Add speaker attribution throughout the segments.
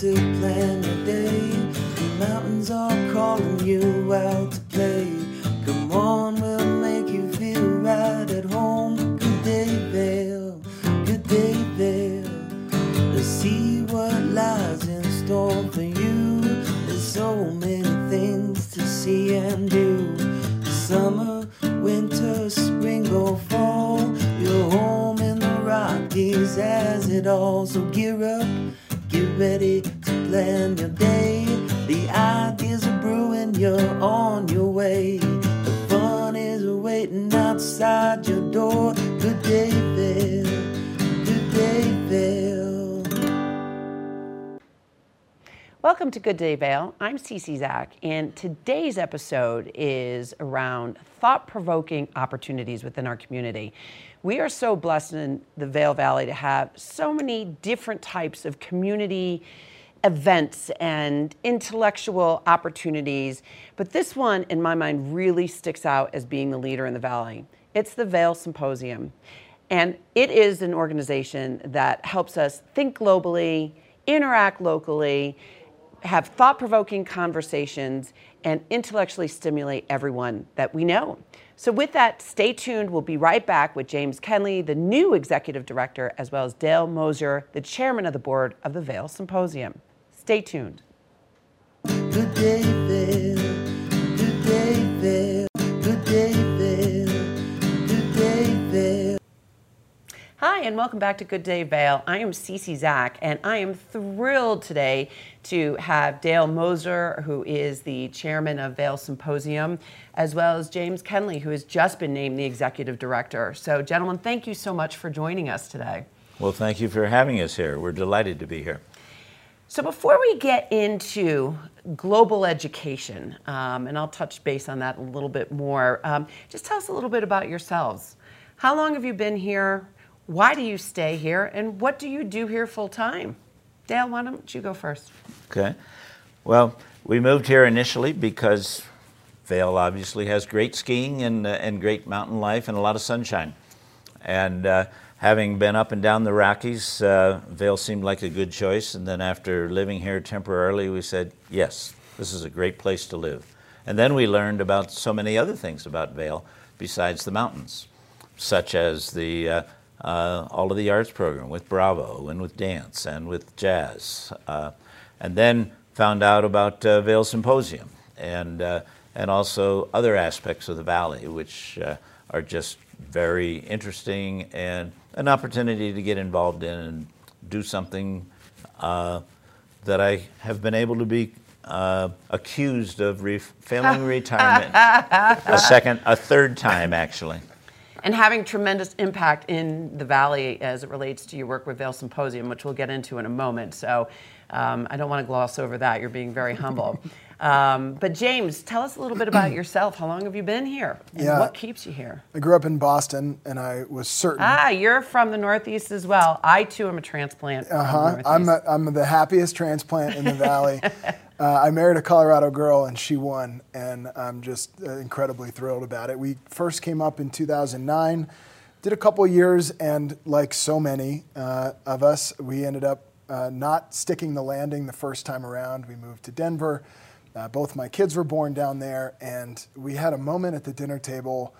Speaker 1: to plan your day. The mountains are calling you out plan your day. The ideas are brewing, you're on your way. The fun is waiting outside your door. Good day, Vail. Good day, Vail.
Speaker 2: Welcome to Good Day Vail. I'm Ceci Zak, and today's episode is around thought provoking opportunities within our community. We are so blessed in the Vail Valley to have so many different types of community events and intellectual opportunities, but this one, in my mind, really sticks out as being the leader in the Valley. It's the Vail Symposium. And it is an organization that helps us think globally, interact locally, have thought provoking conversations, and intellectually stimulate everyone that we know. So, with that, stay tuned. We'll be right back with James Kenly, the new executive director, as well as Dale Mosier, the chairman of the board of the Vail Symposium. Stay tuned.
Speaker 1: Good day, Vail. Good day, Vail. Good day, Vail. Good day, Vail.
Speaker 2: Hi, and welcome back to Good Day Vail. I am Ceci Zak, and I am thrilled today to have Dale Mosier, who is the chairman of Vail Symposium, as well as James Kenly, who has just been named the executive director. So, gentlemen, thank you so much for joining us today.
Speaker 3: Well, thank you for having us here. We're delighted to be here.
Speaker 2: So, before we get into global education, um, and I'll touch base on that a little bit more, um, just tell us a little bit about yourselves. How long have you been here? Why do you stay here? And what do you do here full time? Dale, why don't you go first?
Speaker 3: Okay. Well, we moved here initially because Vail obviously has great skiing and, uh, and great mountain life and a lot of sunshine. And uh, having been up and down the Rockies, uh, Vail seemed like a good choice. And then after living here temporarily, we said, yes, this is a great place to live. And then we learned about so many other things about Vail besides the mountains, such as the uh, uh, all of the arts program with Bravo and with dance and with jazz, uh, and then found out about uh, Vail Symposium and uh, and also other aspects of the valley, which uh, are just very interesting and an opportunity to get involved in and do something uh, that I have been able to be. accused of re- failing retirement a second, a third time actually
Speaker 2: and having tremendous impact in the valley as it relates to your work with Vail Symposium, which we'll get into in a moment. So um, I don't want to gloss over that. You're being very humble. Um, but James, tell us a little bit about yourself. How long have you been here? And
Speaker 4: Yeah.
Speaker 2: what keeps you here?
Speaker 4: I grew up in Boston, and I was certain.
Speaker 2: Ah, you're from the Northeast as well. I too am a transplant.
Speaker 4: uh-huh, I'm, a, I'm the happiest transplant in the valley. uh, I married a Colorado girl, and she won, and I'm just uh, incredibly thrilled about it. We first came up in 2009, did a couple years, and like so many uh, of us, we ended up uh, not sticking the landing the first time around. We moved to Denver. Uh, both my kids were born down there, and we had a moment at the dinner table,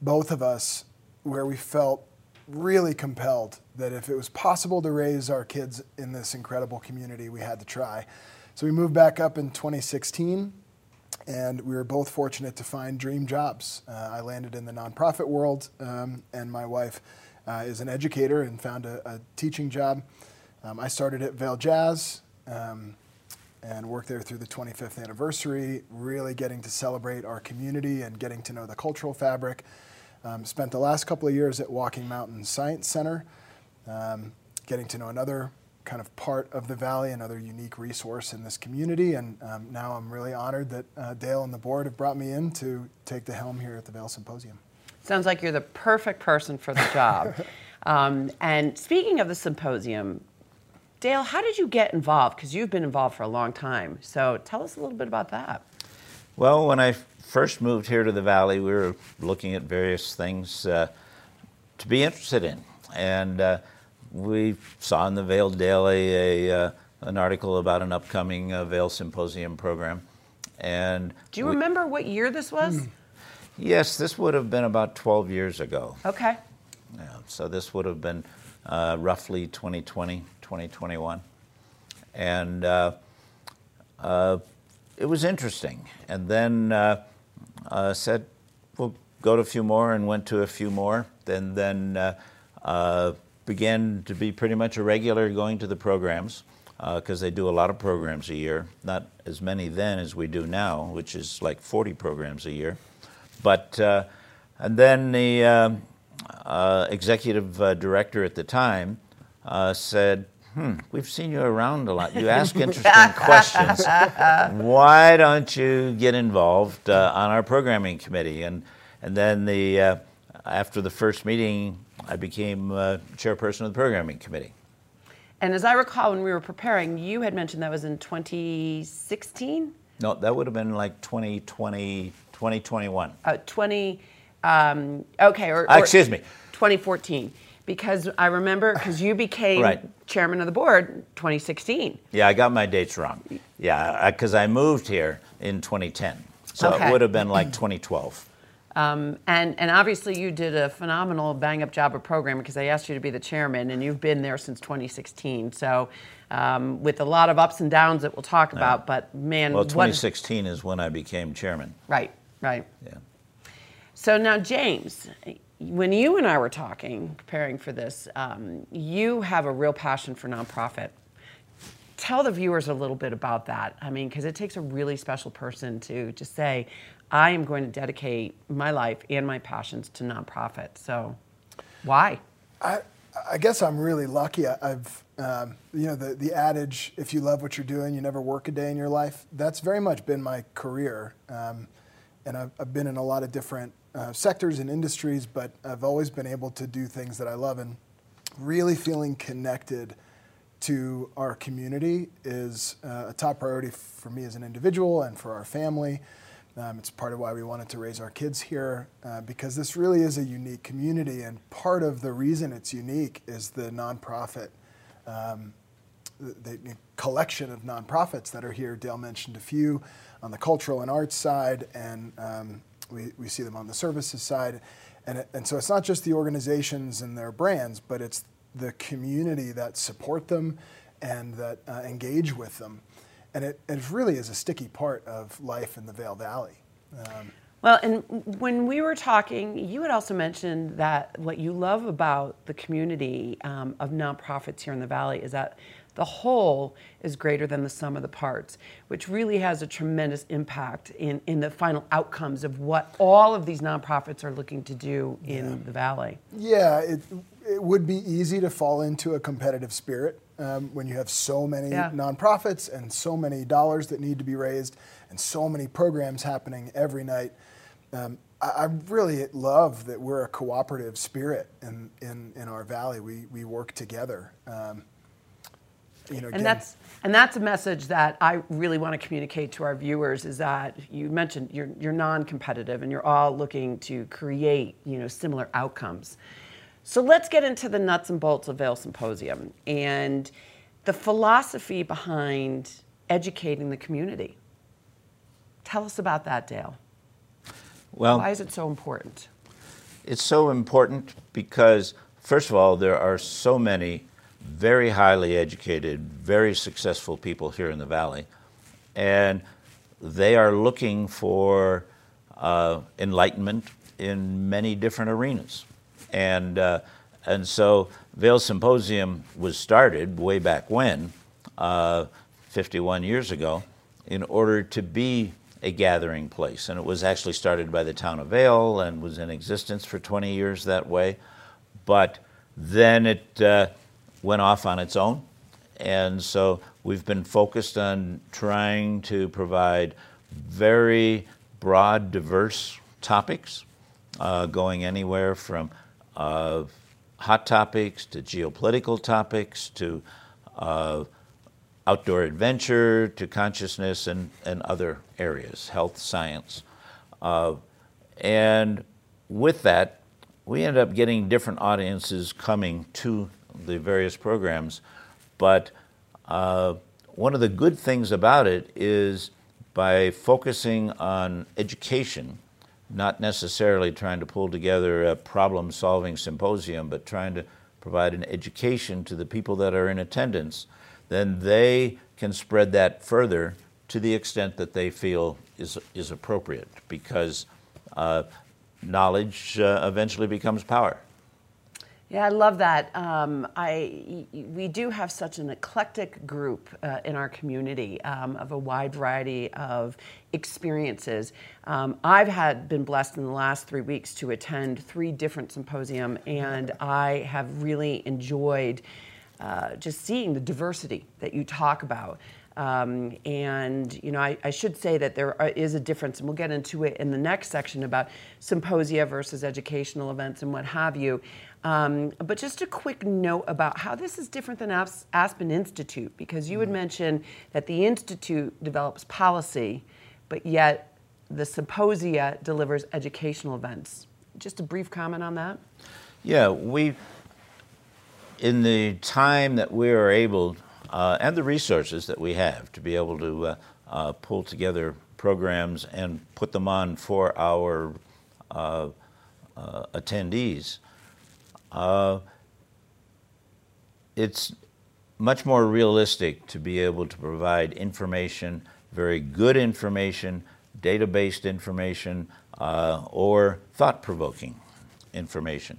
Speaker 4: both of us, where we felt really compelled that if it was possible to raise our kids in this incredible community, we had to try. So we moved back up in 2016, and we were both fortunate to find dream jobs. Uh, I landed in the nonprofit world, um, and my wife uh, is an educator and found a, a teaching job. Um, I started at Vail Jazz. Um, and worked there through the 25th anniversary, really getting to celebrate our community and getting to know the cultural fabric. Um, spent the last couple of years at Walking Mountain Science Center, um, getting to know another kind of part of the valley, another unique resource in this community. And um, now I'm really honored that uh, Dale and the board have brought me in to take the helm here at the Vail Symposium.
Speaker 2: Sounds like you're the perfect person for the job. um, and speaking of the symposium, Dale, how did you get involved? Because you've been involved for a long time. So tell us a little bit about that.
Speaker 3: Well, when I first moved here to the valley, we were looking at various things uh, to be interested in, and uh, we saw in the Vail Daily a, uh, an article about an upcoming uh, Vail Symposium program. And
Speaker 2: Do you
Speaker 3: we-
Speaker 2: remember what year this was?
Speaker 3: Yes, this would have been about 12 years ago.
Speaker 2: Okay.
Speaker 3: Yeah, so this would have been uh, roughly 2020, 2021. And uh, uh, it was interesting. And then uh, uh, said, we'll go to a few more and went to a few more. Then, then uh, uh, began to be pretty much a regular going to the programs because they do a lot of programs a year. Not as many then as we do now, which is like 40 programs a year. But and then the uh, executive director at the time said, "Hmm, we've seen you around a lot. You ask interesting questions. Why don't you get involved uh, on our programming committee?" And and then the uh, after the first meeting, I became uh, chairperson of the programming committee.
Speaker 2: And as I recall, when we were preparing, you had mentioned that was in 2016,
Speaker 3: No, that would have been like 2020, 2021.
Speaker 2: uh, 20. Um, okay, or,
Speaker 3: Uh,
Speaker 2: or
Speaker 3: excuse me.
Speaker 2: 2014, because I remember because you became
Speaker 3: Right.
Speaker 2: chairman of the board 2016.
Speaker 3: Yeah, I got my dates wrong. Yeah, because I moved here in 2010. So
Speaker 2: Okay.
Speaker 3: it would have been like 2012.
Speaker 2: Um, and, and obviously, you did a phenomenal bang up job of programming because I asked you to be the chairman, and you've been there since 2016. So, um, with a lot of ups and downs that we'll talk about, but man,
Speaker 3: Well, 2016 is when I became chairman.
Speaker 2: right, right.
Speaker 3: Yeah.
Speaker 2: So now, James, when you and I were talking, preparing for this, um, you have a real passion for nonprofit. Tell the viewers a little bit about that. I mean, because it takes a really special person to just say, I am going to dedicate my life and my passions to nonprofit. So, why?
Speaker 4: I, I guess I'm really lucky. I, I've, um, you know, the, the adage, if you love what you're doing, you never work a day in your life. That's very much been my career. Um, and I've, I've been in a lot of different uh, sectors and industries, but I've always been able to do things that I love. And really feeling connected to our community is uh, a top priority for me as an individual and for our family. Um, it's part of why we wanted to raise our kids here uh, because this really is a unique community, and part of the reason it's unique is the nonprofit, um, the, the collection of nonprofits that are here. Dale mentioned a few on the cultural and arts side, and um, we, we see them on the services side. And, and so it's not just the organizations and their brands, but it's the community that support them and that uh, engage with them. And it, it really is a sticky part of life in the Vail Valley. Um,
Speaker 2: Well, and when we were talking, you had also mentioned that what you love about the community um, of nonprofits here in the Valley is that the whole is greater than the sum of the parts, which really has a tremendous impact in, in the final outcomes of what all of these nonprofits are looking to do in the Valley.
Speaker 4: yeah, it, it would be easy to fall into a competitive spirit um, when you have so many
Speaker 2: Yeah.
Speaker 4: nonprofits and so many dollars that need to be raised and so many programs happening every night. Um, I, I really love that we're a cooperative spirit in, in, in our valley. We, we work together. Um, you know, again-
Speaker 2: And that's and that's a message that I really want to communicate to our viewers is that you mentioned you're you're non-competitive and you're all looking to create, you know, similar outcomes. So let's get into the nuts and bolts of Vail Symposium and the philosophy behind educating the community. Tell us about that, Dale.
Speaker 3: Well,
Speaker 2: Why is it so important?
Speaker 3: It's so important because, first of all, there are so many very highly educated, very successful people here in the Valley, and they are looking for uh, enlightenment in many different arenas. And, uh, and so, Vail Symposium was started way back when, uh, 51 years ago, in order to be a gathering place. And it was actually started by the town of Vail and was in existence for 20 years that way. But then it uh, went off on its own. And so we've been focused on trying to provide very broad, diverse topics, uh, going anywhere from uh, hot topics to geopolitical topics to uh, outdoor adventure to consciousness and, and other areas, health, science. Uh, and with that, we end up getting different audiences coming to the various programs, but uh, one of the good things about it is by focusing on education, not necessarily trying to pull together a problem solving symposium, but trying to provide an education to the people that are in attendance, then they can spread that further to the extent that they feel is, is appropriate because uh, knowledge uh, eventually becomes power.
Speaker 2: Yeah, I love that. Um, I, we do have such an eclectic group uh, in our community um, of a wide variety of experiences. Um, I've had been blessed in the last three weeks to attend three different symposium, and I have really enjoyed uh, just seeing the diversity that you talk about. Um, and you know, I, I, should say that there is a difference, and we'll get into it in the next section about symposia versus educational events and what have you. Um, but just a quick note about how this is different than Aspen Institute, because you had mm-hmm. mentioned that the Institute develops policy, but yet the symposia delivers educational events. Just a brief comment on that?
Speaker 3: Yeah, we, in the time that we are able uh, and the resources that we have to be able to uh, uh, pull together programs and put them on for our uh, uh, attendees. It's much more realistic to be able to provide information, very good information, data based information, or thought provoking information.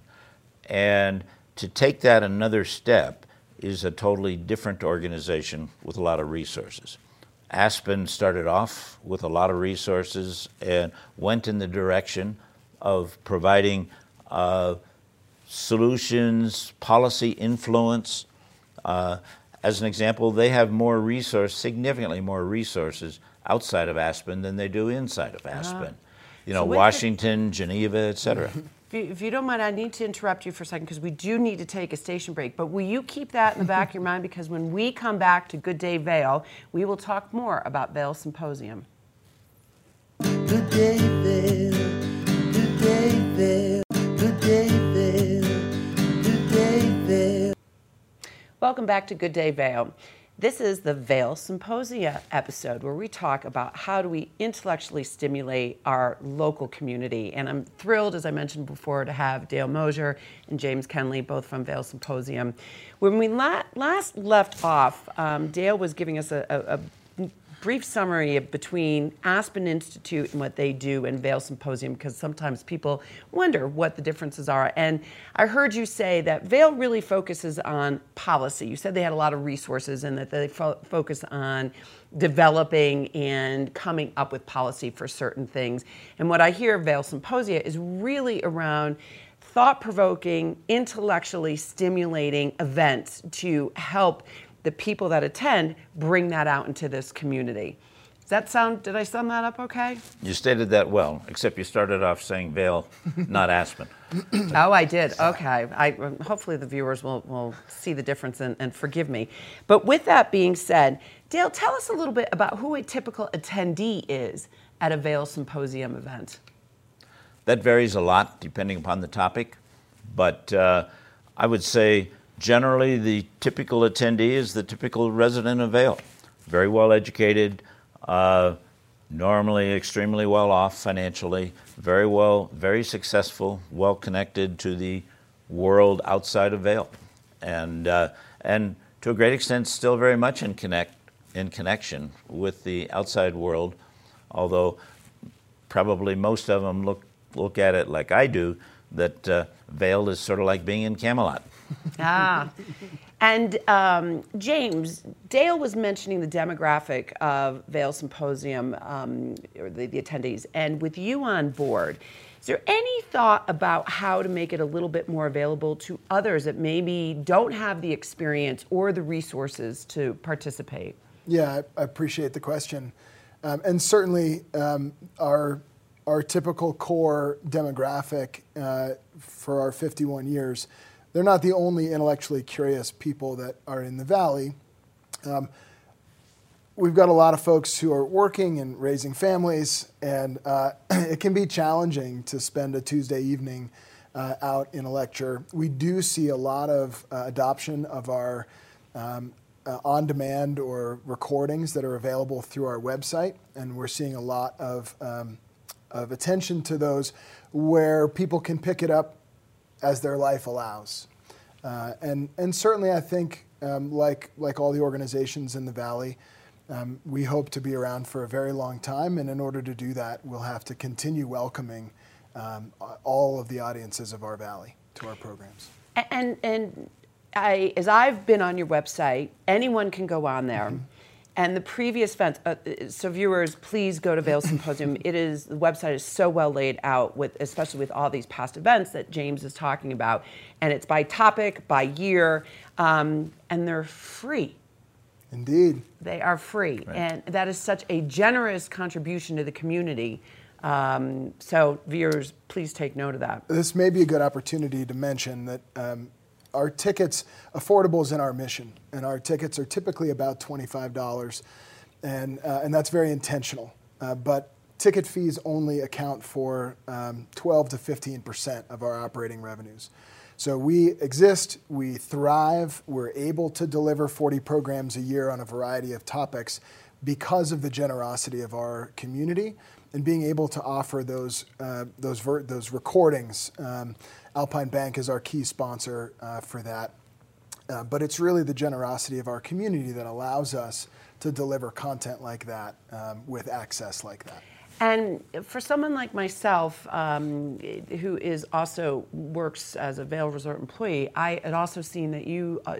Speaker 3: And to take that another step is a totally different organization with a lot of resources. Aspen started off with a lot of resources and went in the direction of providing uh, solutions, policy influence. Uh, as an example, they have more resource, significantly more resources outside of Aspen than they do inside of Aspen. Uh-huh. You know, so Washington, the- Geneva, et cetera.
Speaker 2: If you, don't mind, I need to interrupt you for a second because we do need to take a station break. But will you keep that in the back of your mind? Because when we come back to Good Day Vail, we will talk more about Vail Symposium. Good Day Vail. Good Day Vail. Good Day Vail. Good Day Vail. Welcome back to Good Day Vail. This is the Vail Symposia episode where we talk about how do we intellectually stimulate our local community. And I'm thrilled, as I mentioned before, to have Dale Mosier and James Kenly, both from Vail Symposium. When we la- last left off, um, Dale was giving us a, a, a brief summary between Aspen Institute and what they do and Vail Symposium because sometimes people wonder what the differences are. And I heard you say that Vail really focuses on policy. You said they had a lot of resources and that they fo- focus on developing and coming up with policy for certain things. And what I hear Vail Symposia is really around thought provoking, intellectually stimulating events to help the people that attend bring that out into this community. Does that sound, did I sum that up okay?
Speaker 3: You stated that well, except you started off saying Vail, not Aspen.
Speaker 2: oh, I did. Okay. I, hopefully the viewers will, will see the difference and, and forgive me. But with that being said, Dale, tell us a little bit about who a typical attendee is at a Vail Symposium event.
Speaker 3: That varies a lot depending upon the topic, but uh, I would say generally the typical attendee is the typical resident of Vail, very well educated, uh, normally extremely well off financially, very well, very successful, well connected to the world outside of Vail, and uh, and to a great extent still very much in connect in connection with the outside world, although probably most of them look look at it like I do that uh, Vail is sort of like being in Camelot
Speaker 2: ah. And um, James, Dale was mentioning the demographic of Vail Symposium, um, or the, the, attendees, and with you on board, is there any thought about how to make it a little bit more available to others that maybe don't have the experience or the resources to participate?
Speaker 4: Yeah, I, I appreciate the question. Um, and certainly, um, our our typical core demographic uh, for our 51 years they're not the only intellectually curious people that are in the valley. Um, we've got a lot of folks who are working and raising families, and uh, it can be challenging to spend a Tuesday evening uh, out in a lecture. We do see a lot of uh, adoption of our um, uh, on demand or recordings that are available through our website, and we're seeing a lot of, um, of attention to those where people can pick it up as their life allows. Uh, and, and certainly, I think, um, like, like all the organizations in the Valley, um, we hope to be around for a very long time, and in order to do that, we'll have to continue welcoming um, all of the audiences of our Valley to our programs.
Speaker 2: And, and I, as I've been on your website, anyone can go on there. Mm-hmm. And the previous events, uh, so viewers, please go to Vail Symposium. it is the website is so well laid out with, especially with all these past events that James is talking about, and it's by topic, by year, um, and they're free.
Speaker 4: Indeed,
Speaker 2: they are free, right. and that is such a generous contribution to the community. Um, so viewers, please take note of that.
Speaker 4: This may be a good opportunity to mention that. Um, our tickets, affordable is in our mission, and our tickets are typically about $25, and, uh, and that's very intentional. Uh, but ticket fees only account for um, 12 to 15% of our operating revenues. So we exist, we thrive, we're able to deliver 40 programs a year on a variety of topics because of the generosity of our community and being able to offer those, uh, those, ver- those recordings. Um, Alpine Bank is our key sponsor uh, for that. Uh, but it's really the generosity of our community that allows us to deliver content like that um, with access like that.
Speaker 2: And for someone like myself, um, who is also works as a Vail Resort employee, I had also seen that you uh,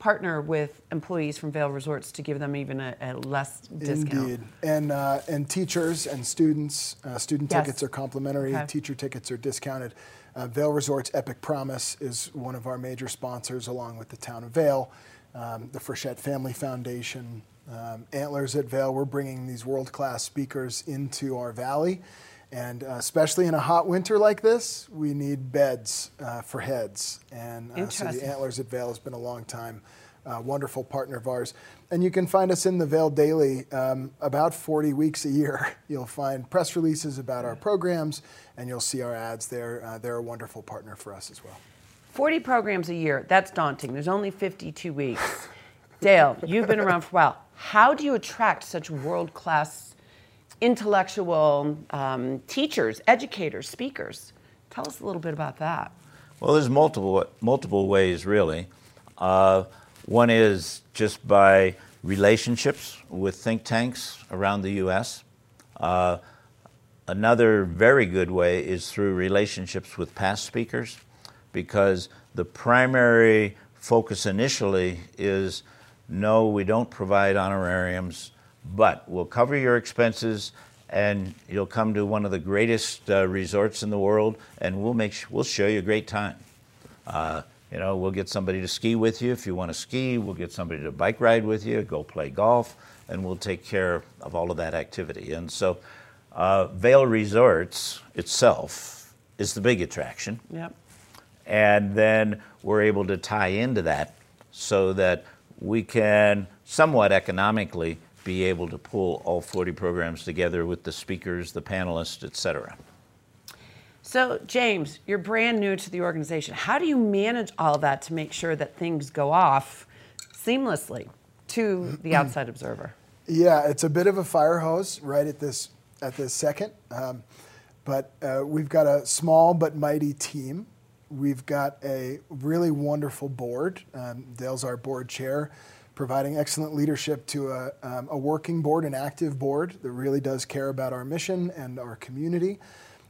Speaker 2: partner with employees from Vail Resorts to give them even a, a less discount.
Speaker 4: Indeed, and uh, and teachers and students, uh, student yes. tickets are complimentary. Okay. Teacher tickets are discounted. Uh, Vail Resorts Epic Promise is one of our major sponsors, along with the town of Vail, um, the Frechette Family Foundation, um, Antlers at Vail. We're bringing these world class speakers into our valley. And uh, especially in a hot winter like this, we need beds uh, for heads. And uh, so the Antlers at Vail has been a long time uh, wonderful partner of ours. And you can find us in the Vail Daily um, about 40 weeks a year. You'll find press releases about our programs, and you'll see our ads there. Uh, they're a wonderful partner for us as well.
Speaker 2: 40 programs a year, that's daunting. There's only 52 weeks. Dale, you've been around for a while. How do you attract such world class intellectual um, teachers, educators, speakers? Tell us a little bit about that.
Speaker 3: Well, there's multiple multiple ways, really. Uh, one is just by relationships with think tanks around the U.S. Uh, another very good way is through relationships with past speakers, because the primary focus initially is no, we don't provide honorariums, but we'll cover your expenses and you'll come to one of the greatest uh, resorts in the world and we'll make sh- we'll show you a great time. Uh, you know, we'll get somebody to ski with you if you want to ski. We'll get somebody to bike ride with you, go play golf, and we'll take care of all of that activity. And so, uh, Vail Resorts itself is the big attraction.
Speaker 2: Yep.
Speaker 3: And then we're able to tie into that so that we can somewhat economically be able to pull all 40 programs together with the speakers, the panelists, et cetera.
Speaker 2: So, James, you're brand new to the organization. How do you manage all that to make sure that things go off seamlessly to the outside observer?
Speaker 4: Yeah, it's a bit of a fire hose right at this at this second, um, but uh, we've got a small but mighty team. We've got a really wonderful board. Um, Dale's our board chair, providing excellent leadership to a, um, a working board, an active board that really does care about our mission and our community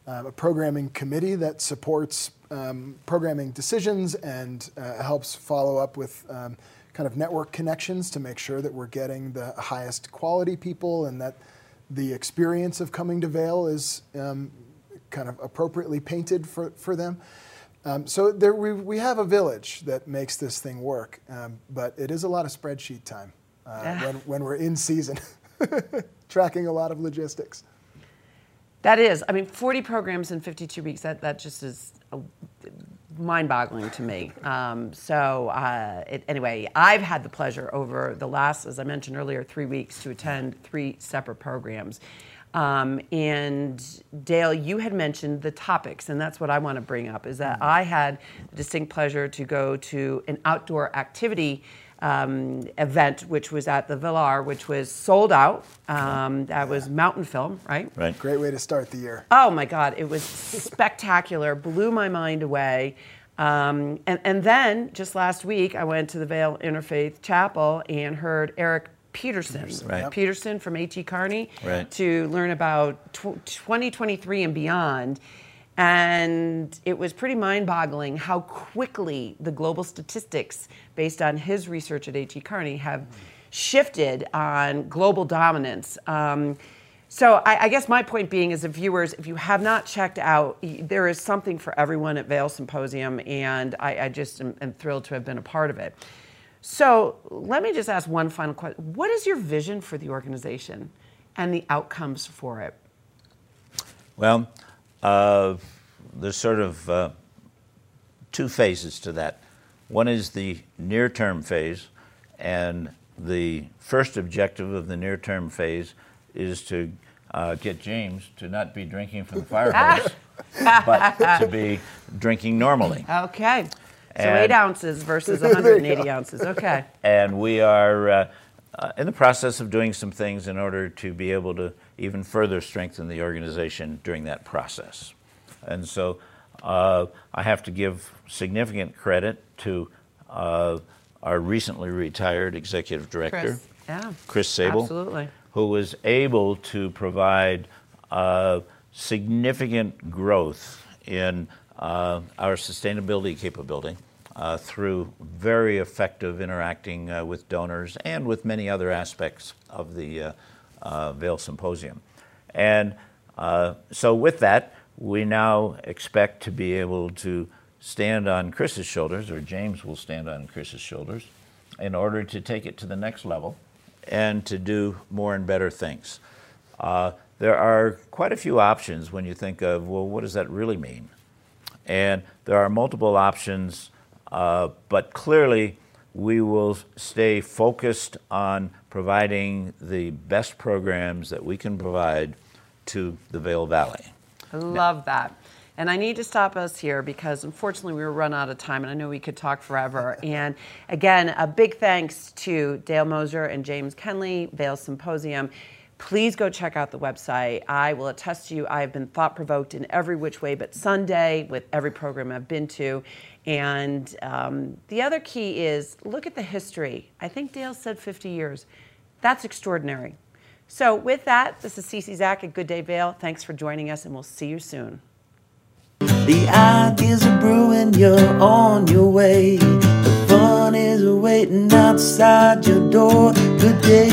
Speaker 4: um, a programming committee that supports um, programming decisions and uh, helps follow up with um, kind of network connections to make sure that we're getting the highest quality people and that the experience of coming to Vail is um, kind of appropriately painted for, for them. Um, so there we, we have a village that makes this thing work, um, but it is a lot of spreadsheet time uh, when, when we're in season, tracking a lot of logistics.
Speaker 2: That is, I mean, 40 programs in 52 weeks, that, that just is mind boggling to me. Um, so, uh, it, anyway, I've had the pleasure over the last, as I mentioned earlier, three weeks to attend three separate programs. Um, and Dale, you had mentioned the topics, and that's what I want to bring up is that I had the distinct pleasure to go to an outdoor activity um, event, which was at the Vilar, which was sold out. Um, that was Mountain Film, right?
Speaker 3: Right.
Speaker 4: Great way to start the year.
Speaker 2: Oh my God, it was spectacular, blew my mind away. Um, and, and then just last week, I went to the Vail Interfaith Chapel and heard Erik Peterson,
Speaker 3: Right.
Speaker 2: Peterson from A.T. Kearney,
Speaker 3: Right.
Speaker 2: to learn about tw- 2023 and beyond. And it was pretty mind boggling how quickly the global statistics, based on his research at A.T. Kearney, have shifted on global dominance. Um, so I, I guess my point being is, if viewers, if you have not checked out, there is something for everyone at Vail Symposium, and I, I just am, am thrilled to have been a part of it. So let me just ask one final question: What is your vision for the organization and the outcomes for it?
Speaker 3: Well, uh, there's sort of uh, two phases to that. One is the near term phase, and the first objective of the near term phase is to uh, get James to not be drinking from the fire hose, but to be drinking normally.
Speaker 2: Okay. So
Speaker 3: And-
Speaker 2: eight ounces versus 180 ounces. Okay.
Speaker 3: And we are uh, uh, in the process of doing some things in order to be able to even further strengthen the organization during that process. And so uh, I have to give significant credit to uh, our recently retired executive director,
Speaker 2: Chris. Yeah.
Speaker 3: Chris Sable,
Speaker 2: Absolutely.
Speaker 3: who was able to provide uh, significant growth in uh, our sustainability capability uh, through very effective interacting uh, with donors and with many other aspects of the uh, Vail Symposium. And uh, so, with that, we now expect to be able to stand on Chris's shoulders, or James will stand on Chris's shoulders, in order to take it to the next level and to do more and better things. Uh, there are quite a few options when you think of, well, what does that really mean? And there are multiple options, uh, but clearly we will stay focused on providing the best programs that we can provide to the Vail Valley.
Speaker 2: I love that. And I need to stop us here because unfortunately we were run out of time and I know we could talk forever. and again, a big thanks to Dale Mosier and James Kenly, Vail Symposium. Please go check out the website. I will attest to you, I have been thought provoked in every which way but Sunday with every program I've been to. And um, the other key is look at the history. I think Dale said 50 years. That's extraordinary. So, with that, this is Ceci Zak at Good Day Vail. Thanks for joining us, and we'll see you soon.
Speaker 1: The ideas are brewing, you're on your way. The fun is waiting outside your door. Good day,